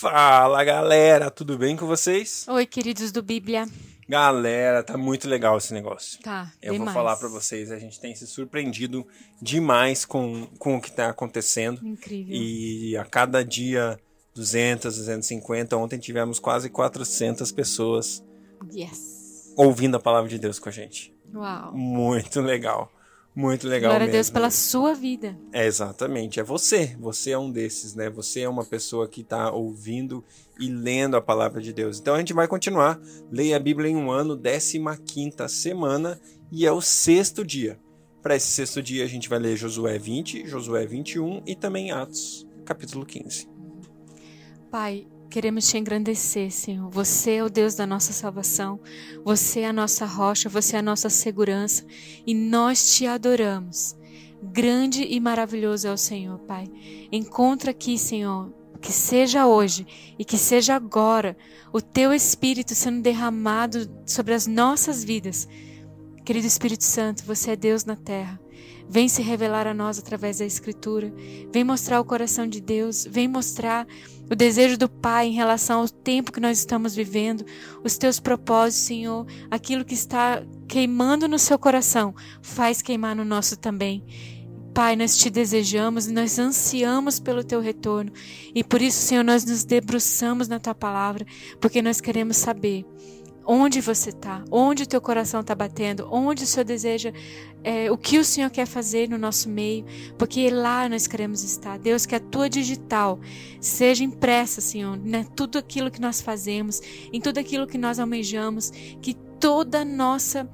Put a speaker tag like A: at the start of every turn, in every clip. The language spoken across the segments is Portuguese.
A: Fala galera, tudo bem com vocês?
B: Oi, queridos do Bíblia.
A: Galera, tá muito legal esse negócio.
B: Tá,
A: Eu
B: demais.
A: vou falar pra vocês, a gente tem se surpreendido demais com, com o que tá acontecendo.
B: Incrível.
A: E a cada dia 200, 250, ontem tivemos quase 400 pessoas
B: Yes.
A: ouvindo a palavra de Deus com a gente.
B: Uau.
A: Muito legal. Muito legal
B: Glória a
A: mesmo.
B: Deus pela sua vida.
A: É, exatamente, é você. Você é um desses, né? Você é uma pessoa que está ouvindo e lendo a palavra de Deus. Então a gente vai continuar. Leia a Bíblia em um ano, 15 semana, e é o sexto dia. Para esse sexto dia, a gente vai ler Josué 20, Josué 21 e também Atos, capítulo 15.
B: Pai, queremos te engrandecer, Senhor. Você é o Deus da nossa salvação. Você é a nossa rocha, você é a nossa segurança. E nós te adoramos. Grande e maravilhoso é o Senhor, Pai. Encontra aqui, Senhor, que seja hoje e que seja agora o teu Espírito sendo derramado sobre as nossas vidas. Querido Espírito Santo, você é Deus na terra. Vem se revelar a nós através da Escritura. Vem mostrar o coração de Deus. Vem mostrar o desejo do Pai em relação ao tempo que nós estamos vivendo, os teus propósitos, Senhor, aquilo que está queimando no seu coração, faz queimar no nosso também. Pai, nós te desejamos, nós ansiamos pelo teu retorno e por isso, Senhor, nós nos debruçamos na tua palavra, porque nós queremos saber onde você está, onde o teu coração está batendo, onde o Senhor deseja, é, o que o Senhor quer fazer no nosso meio, porque lá nós queremos estar. Deus, que a tua digital seja impressa, Senhor, né? tudo aquilo que nós fazemos, em tudo aquilo que nós almejamos, que toda a nossa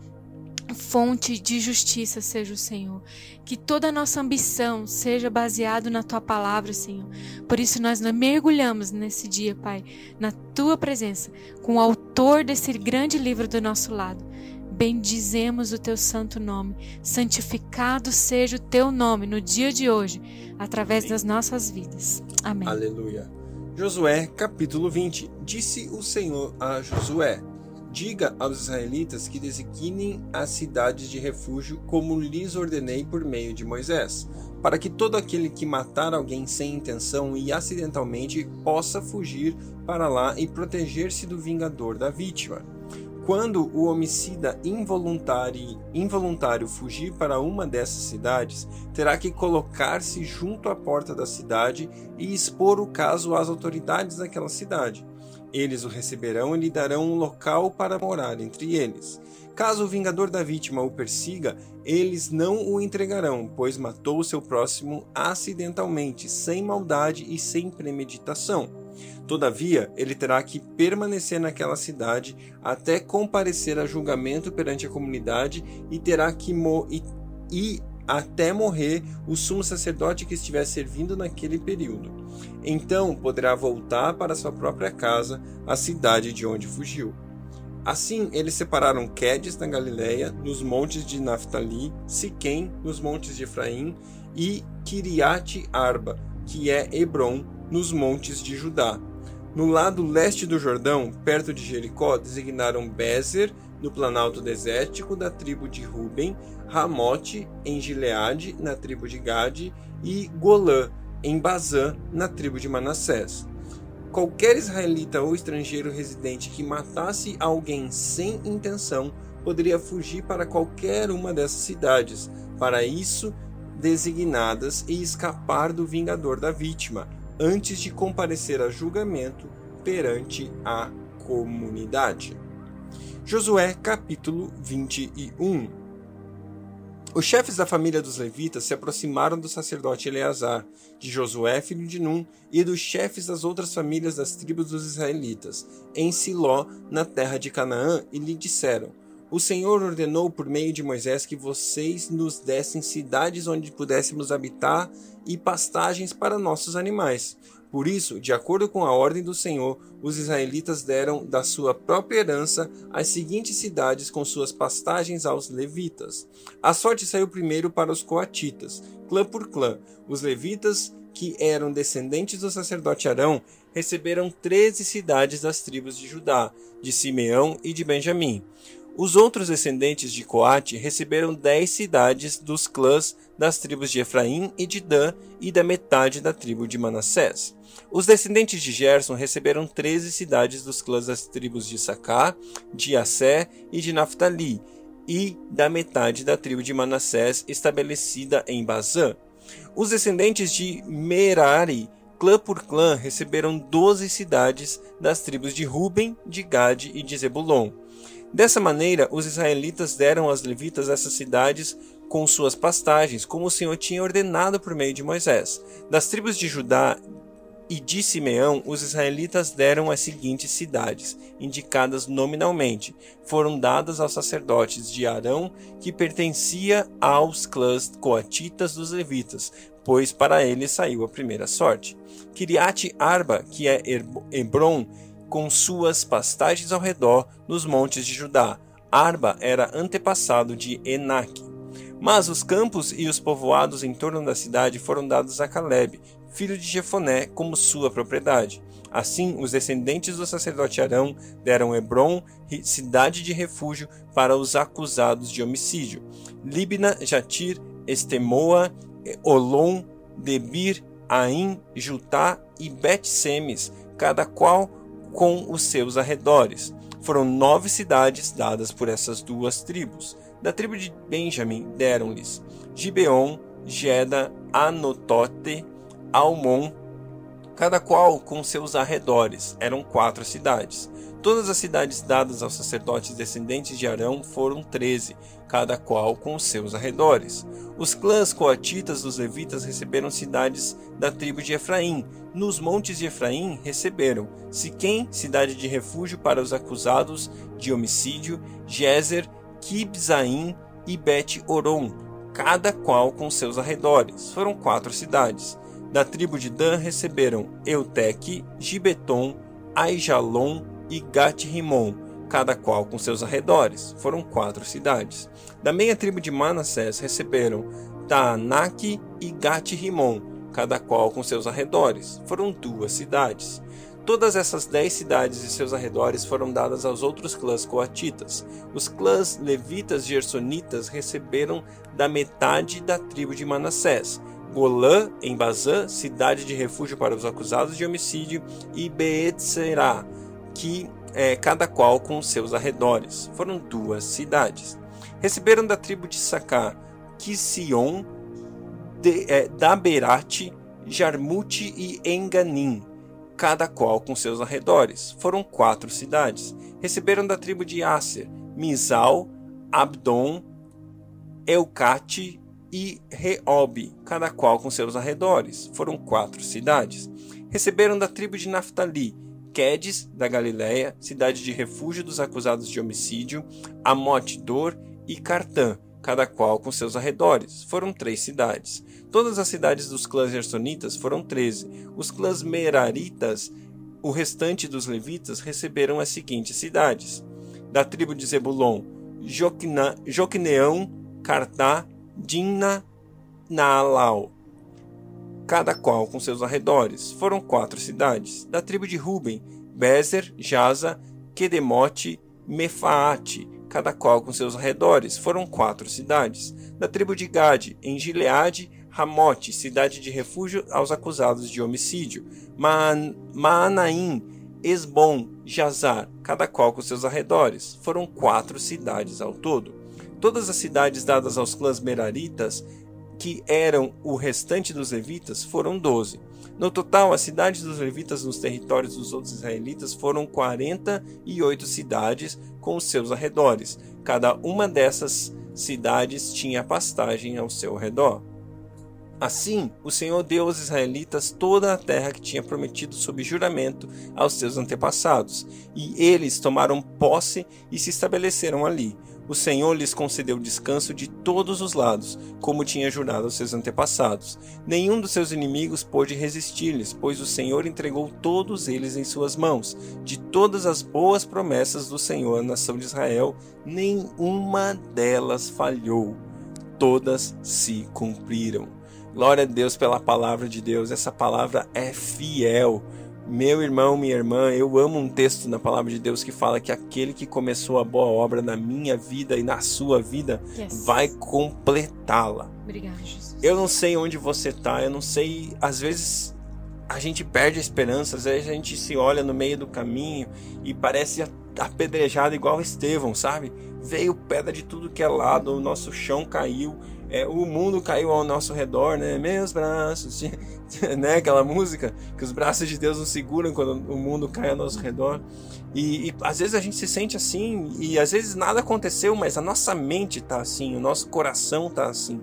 B: fonte de justiça seja o Senhor. Que toda a nossa ambição seja baseado na tua palavra, Senhor. Por isso nós mergulhamos nesse dia, Pai, na tua presença, com o autor desse grande livro do nosso lado. Bendizemos o teu santo nome. Santificado seja o teu nome no dia de hoje, através das nossas vidas. Amém.
A: Aleluia. Josué, capítulo 20. Disse o Senhor a Josué: Diga aos israelitas que designem as cidades de refúgio, como lhes ordenei por meio de Moisés, para que todo aquele que matar alguém sem intenção e acidentalmente possa fugir para lá e proteger-se do vingador da vítima. Quando o homicida involuntário, involuntário fugir para uma dessas cidades, terá que colocar-se junto à porta da cidade e expor o caso às autoridades daquela cidade. Eles o receberão e lhe darão um local para morar entre eles. Caso o vingador da vítima o persiga, eles não o entregarão, pois matou seu próximo acidentalmente, sem maldade e sem premeditação. Todavia, ele terá que permanecer naquela cidade até comparecer a julgamento perante a comunidade e terá que e, e até morrer o sumo sacerdote que estiver servindo naquele período. Então poderá voltar para sua própria casa, a cidade de onde fugiu. Assim, eles separaram Quedes na Galileia, nos montes de Naphtali, Siquém, nos montes de Efraim, e Kiriat Arba, que é Hebron, nos montes de Judá. No lado leste do Jordão, perto de Jericó, designaram Bezer, no planalto desértico da tribo de Ruben, Ramote, em Gileade, na tribo de Gade, e Golã, em Bazã, na tribo de Manassés. Qualquer israelita ou estrangeiro residente que matasse alguém sem intenção poderia fugir para qualquer uma dessas cidades, para isso designadas, e escapar do vingador da vítima, antes de comparecer a julgamento perante a comunidade. Josué capítulo 21 Os chefes da família dos levitas se aproximaram do sacerdote Eleazar, de Josué, filho de Num, e dos chefes das outras famílias das tribos dos israelitas, em Siló, na terra de Canaã, e lhe disseram: O Senhor ordenou por meio de Moisés que vocês nos dessem cidades onde pudéssemos habitar e pastagens para nossos animais. Por isso, de acordo com a ordem do Senhor, os israelitas deram da sua própria herança as seguintes cidades com suas pastagens aos levitas. A sorte saiu primeiro para os coatitas, clã por clã. Os levitas, que eram descendentes do sacerdote Arão, receberam treze cidades das tribos de Judá, de Simeão e de Benjamim. Os outros descendentes de Coate receberam dez cidades dos clãs das tribos de Efraim e de Dan e da metade da tribo de Manassés. Os descendentes de Gerson receberam treze cidades dos clãs das tribos de Sacá, de Assé e de Naphtali, e da metade da tribo de Manassés estabelecida em Bazã. Os descendentes de Merari, clã por clã, receberam doze cidades das tribos de Ruben, de Gade e de Zebulon. Dessa maneira, os israelitas deram aos levitas essas cidades com suas pastagens, como o Senhor tinha ordenado por meio de Moisés. Das tribos de Judá e de Simeão, os israelitas deram as seguintes cidades, indicadas nominalmente. Foram dadas aos sacerdotes de Arão, que pertencia aos clãs coatitas dos levitas, pois para ele saiu a primeira sorte. Kiriat Arba, que é Hebron, com suas pastagens ao redor, nos montes de Judá. Arba era antepassado de Enaque. Mas os campos e os povoados em torno da cidade foram dados a Caleb, filho de Jefoné, como sua propriedade. Assim, os descendentes do sacerdote Arão deram Hebron, cidade de refúgio, para os acusados de homicídio. Libna, Jatir, Estemoa, Olom, Debir, Aim, Jutá e Bet-Semes, cada qual com os seus arredores. Foram nove cidades dadas por essas duas tribos. Da tribo de Benjamim deram-lhes Gibeon, Geda, Anotote, Almon, cada qual com seus arredores. Eram quatro cidades. Todas as cidades dadas aos sacerdotes descendentes de Arão foram treze, cada qual com seus arredores. Os clãs coatitas dos levitas receberam cidades da tribo de Efraim. Nos montes de Efraim receberam Siquém, cidade de refúgio para os acusados de homicídio, Jezer, Kibzaim e Bet-Oron, cada qual com seus arredores. Foram quatro cidades. Da tribo de Dan receberam Eutec, Gibeton, Aijalon e Gat-Rimon, cada qual com seus arredores. Foram quatro cidades. Da meia tribo de Manassés receberam Taanak e Gat-Rimon, cada qual com seus arredores. Foram duas cidades. Todas essas dez cidades e seus arredores foram dadas aos outros clãs coatitas. Os clãs levitas gersonitas receberam da metade da tribo de Manassés, Golã, em Bazã, cidade de refúgio para os acusados de homicídio, e Beetzerá, que é, cada qual com seus arredores. Foram duas cidades. Receberam da tribo de Sacá Kision, é, Daberate, Jarmute e Enganim, cada qual com seus arredores. Foram quatro cidades. Receberam da tribo de Aser Mizal, Abdon, Eucate e Reob, cada qual com seus arredores. Foram quatro cidades. Receberam da tribo de Naphtali, Quedes, da Galiléia, cidade de refúgio dos acusados de homicídio, Amote Dor e Cartã, cada qual com seus arredores. Foram três cidades. Todas as cidades dos clãs gersonitas foram treze. Os clãs meraritas, o restante dos levitas, receberam as seguintes cidades. Da tribo de Zebulon, Joquineão, Cartá, Dinna, Naalau, cada qual com seus arredores. Foram quatro cidades. Da tribo de Ruben, Bezer, Jaza, Kedemote, Mefaate, cada qual com seus arredores. Foram quatro cidades. Da tribo de Gade, em Gileade, Ramote, cidade de refúgio aos acusados de homicídio. Maanaim, Esbom, Jazar, cada qual com seus arredores. Foram quatro cidades ao todo. Todas as cidades dadas aos clãs meraritas, que eram o restante dos levitas, foram doze. No total, as cidades dos levitas nos territórios dos outros israelitas foram 48 cidades com os seus arredores. Cada uma dessas cidades tinha pastagem ao seu redor. Assim, o Senhor deu aos israelitas toda a terra que tinha prometido sob juramento aos seus antepassados, e eles tomaram posse e se estabeleceram ali o Senhor lhes concedeu descanso de todos os lados, como tinha jurado aos seus antepassados. Nenhum dos seus inimigos pôde resistir-lhes, pois o Senhor entregou todos eles em suas mãos. De todas as boas promessas do Senhor à nação de Israel, nenhuma delas falhou. Todas se cumpriram. Glória a Deus pela palavra de Deus. Essa palavra é fiel. Meu irmão, minha irmã, eu amo um texto na palavra de Deus que fala que aquele que começou a boa obra na minha vida e na sua vida yes. vai completá-la.
B: Obrigada, Jesus.
A: Eu não sei onde você está, eu não sei, às vezes a gente perde a esperança, às vezes a gente se olha no meio do caminho e parece apedrejado igual Estevão, sabe? Veio pedra de tudo que é lado, o nosso chão caiu, é, o mundo caiu ao nosso redor, né? Meus braços, né? Aquela música que os braços de Deus nos seguram quando o mundo cai ao nosso redor. E, e, às vezes a gente se sente assim, e às vezes nada aconteceu, mas a nossa mente tá assim, o nosso coração tá assim.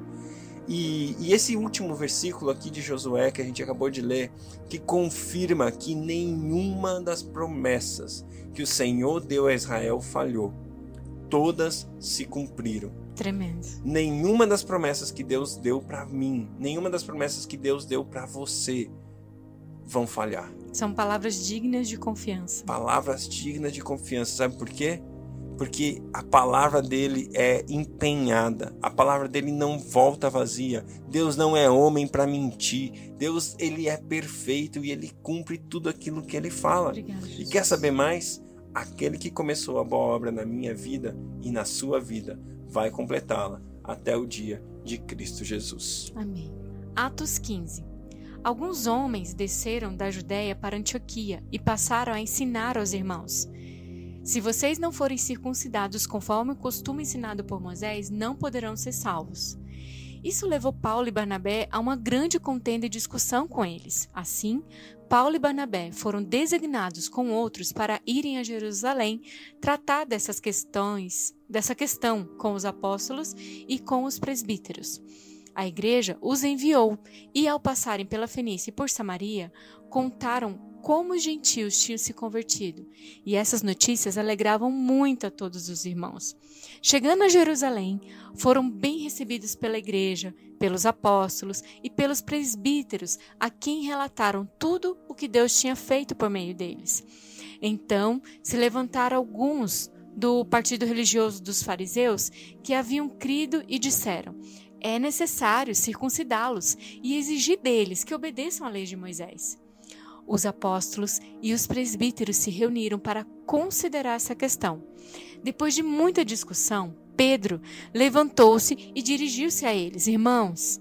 A: E, e, esse último versículo aqui de Josué que a gente acabou de ler, que confirma que nenhuma das promessas que o Senhor deu a Israel falhou. Todas se cumpriram.
B: Tremendo.
A: Nenhuma das promessas que Deus deu para mim, nenhuma das promessas que Deus deu para você vão falhar.
B: São palavras dignas de confiança.
A: Palavras dignas de confiança. Sabe por quê? Porque a palavra dele é empenhada. A palavra dele não volta vazia. Deus não é homem para mentir. Deus ele é perfeito e ele cumpre tudo aquilo que ele fala.
B: Obrigada,
A: e quer saber mais? Aquele que começou a boa obra na minha vida e na sua vida vai completá-la até o dia de Cristo Jesus.
B: Amém. Atos 15. Alguns homens desceram da Judéia para Antioquia e passaram a ensinar aos irmãos: Se vocês não forem circuncidados conforme o costume ensinado por Moisés, não poderão ser salvos. Isso levou Paulo e Barnabé a uma grande contenda e discussão com eles. Assim, Paulo e Barnabé foram designados com outros para irem a Jerusalém tratar dessas questões, dessa questão com os apóstolos e com os presbíteros. A igreja os enviou e, ao passarem pela Fenícia e por Samaria, contaram como os gentios tinham se convertido, e essas notícias alegravam muito a todos os irmãos. Chegando a Jerusalém, foram bem recebidos pela igreja, pelos apóstolos e pelos presbíteros, a quem relataram tudo o que Deus tinha feito por meio deles. Então se levantaram alguns do partido religioso dos fariseus que haviam crido e disseram: é necessário circuncidá-los e exigir deles que obedeçam à lei de Moisés. Os apóstolos e os presbíteros se reuniram para considerar essa questão. Depois de muita discussão, Pedro levantou-se e dirigiu-se a eles: Irmãos,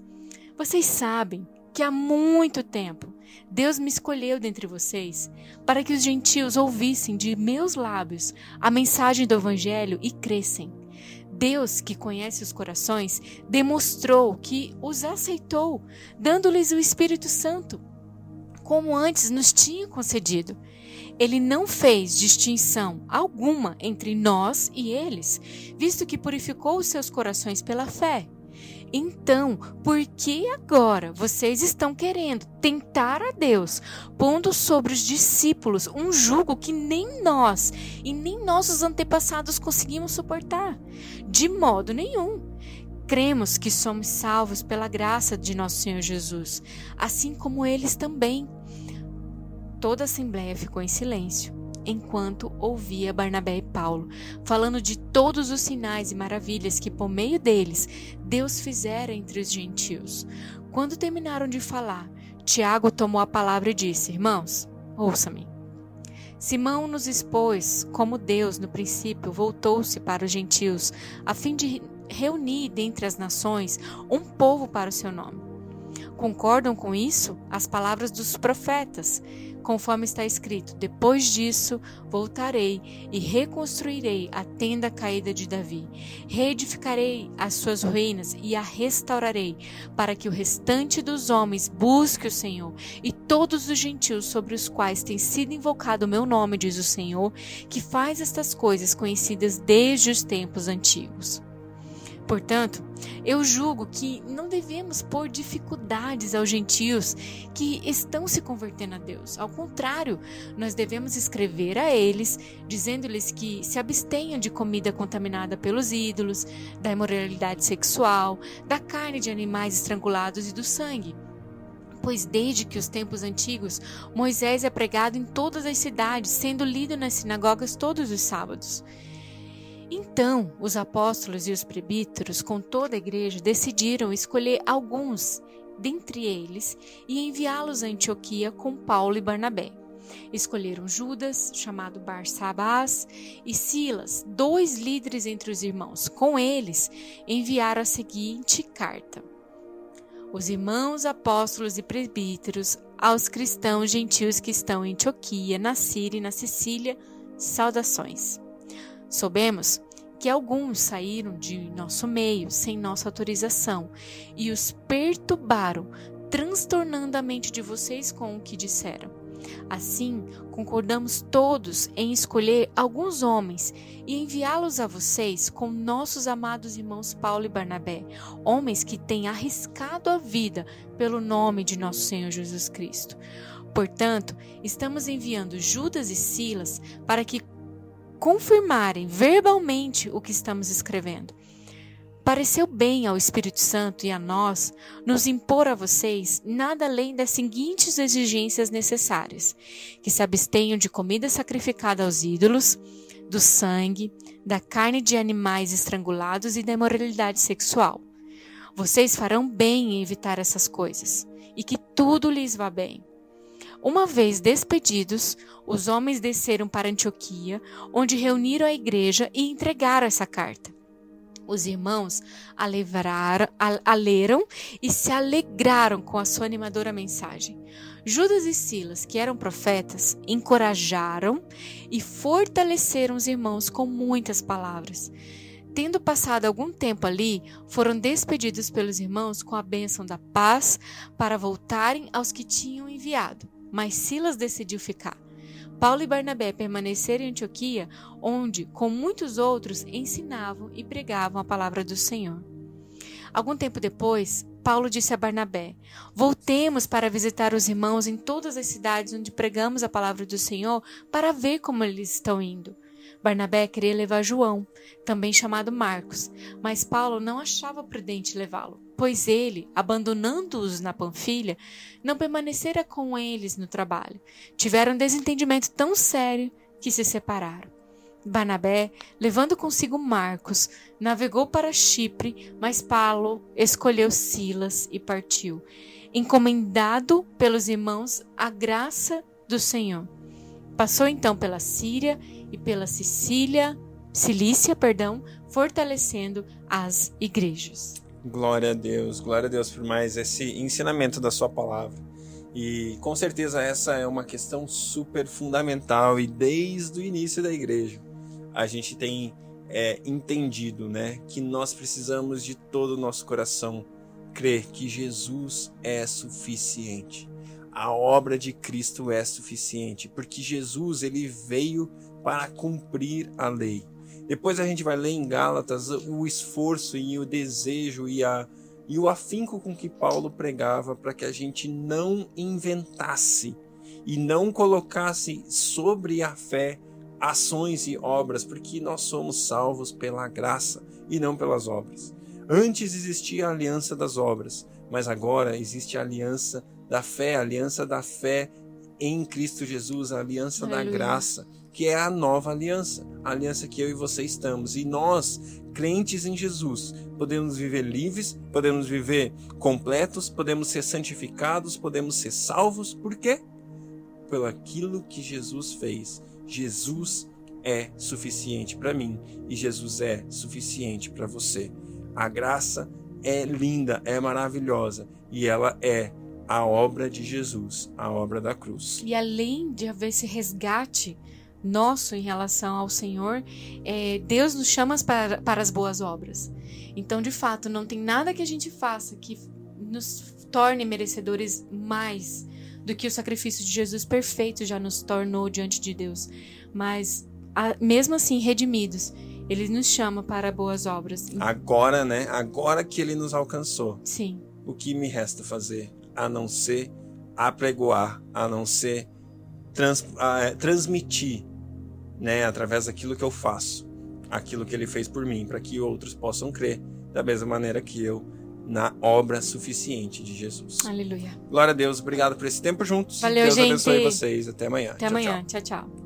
B: vocês sabem que há muito tempo Deus me escolheu dentre vocês para que os gentios ouvissem de meus lábios a mensagem do Evangelho e crescem. Deus, que conhece os corações, demonstrou que os aceitou, dando-lhes o Espírito Santo como antes nos tinha concedido. Ele não fez distinção alguma entre nós e eles, visto que purificou os seus corações pela fé. Então, por que agora vocês estão querendo tentar a Deus, pondo sobre os discípulos um jugo que nem nós e nem nossos antepassados conseguimos suportar? De modo nenhum cremos que somos salvos pela graça de nosso Senhor Jesus, assim como eles também. Toda a assembleia ficou em silêncio, enquanto ouvia Barnabé e Paulo, falando de todos os sinais e maravilhas que, por meio deles, Deus fizera entre os gentios. Quando terminaram de falar, Tiago tomou a palavra e disse: Irmãos, ouça-me. Simão nos expôs como Deus, no princípio, voltou-se para os gentios, a fim de reunir dentre as nações um povo para o seu nome. Concordam com isso as palavras dos profetas? conforme está escrito: Depois disso voltarei e reconstruirei a tenda caída de Davi, reedificarei as suas ruínas e a restaurarei, para que o restante dos homens busque o Senhor e todos os gentios sobre os quais tem sido invocado o meu nome, diz o Senhor, que faz estas coisas conhecidas desde os tempos antigos. Portanto, eu julgo que não devemos pôr dificuldades aos gentios que estão se convertendo a Deus. Ao contrário, nós devemos escrever a eles, dizendo-lhes que se abstenham de comida contaminada pelos ídolos, da imoralidade sexual, da carne de animais estrangulados e do sangue. Pois desde que os tempos antigos, Moisés é pregado em todas as cidades, sendo lido nas sinagogas todos os sábados. Então, os apóstolos e os presbíteros, com toda a igreja, decidiram escolher alguns dentre eles e enviá-los a Antioquia com Paulo e Barnabé. Escolheram Judas, chamado Barsabás, e Silas, dois líderes entre os irmãos. Com eles, enviaram a seguinte carta: Os irmãos apóstolos e presbíteros, aos cristãos gentios que estão em Antioquia, na Síria e na Sicília, saudações. Soubemos que alguns saíram de nosso meio sem nossa autorização e os perturbaram, transtornando a mente de vocês com o que disseram. Assim, concordamos todos em escolher alguns homens e enviá-los a vocês com nossos amados irmãos Paulo e Barnabé, homens que têm arriscado a vida pelo nome de nosso Senhor Jesus Cristo. Portanto, estamos enviando Judas e Silas para que confirmarem verbalmente o que estamos escrevendo. Pareceu bem ao Espírito Santo e a nós nos impor a vocês nada além das seguintes exigências necessárias: que se abstenham de comida sacrificada aos ídolos, do sangue, da carne de animais estrangulados e da imoralidade sexual. Vocês farão bem em evitar essas coisas, e que tudo lhes vá bem. Uma vez despedidos, os homens desceram para Antioquia, onde reuniram a igreja e entregaram essa carta. Os irmãos a, levaram, a, a leram e se alegraram com a sua animadora mensagem. Judas e Silas, que eram profetas, encorajaram e fortaleceram os irmãos com muitas palavras. Tendo passado algum tempo ali, foram despedidos pelos irmãos com a bênção da paz para voltarem aos que tinham enviado mas Silas decidiu ficar. Paulo e Barnabé permaneceram em Antioquia, onde, com muitos outros, ensinavam e pregavam a palavra do Senhor. Algum tempo depois, Paulo disse a Barnabé: Voltemos para visitar os irmãos em todas as cidades onde pregamos a palavra do Senhor, para ver como eles estão indo. Barnabé queria levar João, também chamado Marcos, mas Paulo não achava prudente levá-lo, pois ele, abandonando-os na Panfilha, não permanecera com eles no trabalho. Tiveram um desentendimento tão sério que se separaram. Barnabé, levando consigo Marcos, navegou para Chipre, mas Paulo escolheu Silas e partiu, encomendado pelos irmãos a graça do Senhor. Passou então pela Síria e pela Sicília, Cilícia, perdão, fortalecendo as igrejas.
A: Glória a Deus, glória a Deus por mais esse ensinamento da sua palavra. E com certeza essa é uma questão super fundamental e desde o início da igreja a gente tem é, entendido, né, que nós precisamos de todo o nosso coração crer que Jesus é suficiente. A obra de Cristo é suficiente, porque Jesus ele veio para cumprir a lei. Depois a gente vai ler em Gálatas o esforço e o desejo e, a, e o afinco com que Paulo pregava para que a gente não inventasse e não colocasse sobre a fé ações e obras, porque nós somos salvos pela graça e não pelas obras. Antes existia a aliança das obras, mas agora existe a aliança da fé, a aliança da fé em Cristo Jesus, a aliança Aleluia. da graça que é a nova aliança, a aliança que eu e você estamos. E nós, crentes em Jesus, podemos viver livres, podemos viver completos, podemos ser santificados, podemos ser salvos. Por quê? Pelo aquilo que Jesus fez. Jesus é suficiente para mim e Jesus é suficiente para você. A graça é linda, é maravilhosa e ela é a obra de Jesus, a obra da cruz.
B: E além de haver esse resgate nosso em relação ao Senhor, é, Deus nos chama para, para as boas obras. Então, de fato, não tem nada que a gente faça que nos torne merecedores mais do que o sacrifício de Jesus perfeito já nos tornou diante de Deus. Mas, a, mesmo assim, redimidos, ele nos chama para boas obras.
A: Agora, né? Agora que ele nos alcançou.
B: Sim.
A: O que me resta fazer? A não ser apregoar, a não ser trans, a, transmitir né, através daquilo que eu faço, aquilo que ele fez por mim, para que outros possam crer da mesma maneira que eu na obra suficiente de Jesus.
B: Aleluia.
A: Glória a Deus, obrigado por esse tempo juntos.
B: Valeu,
A: Deus
B: gente.
A: abençoe vocês. Até amanhã.
B: Até
A: tchau,
B: amanhã.
A: tchau.
B: tchau. tchau.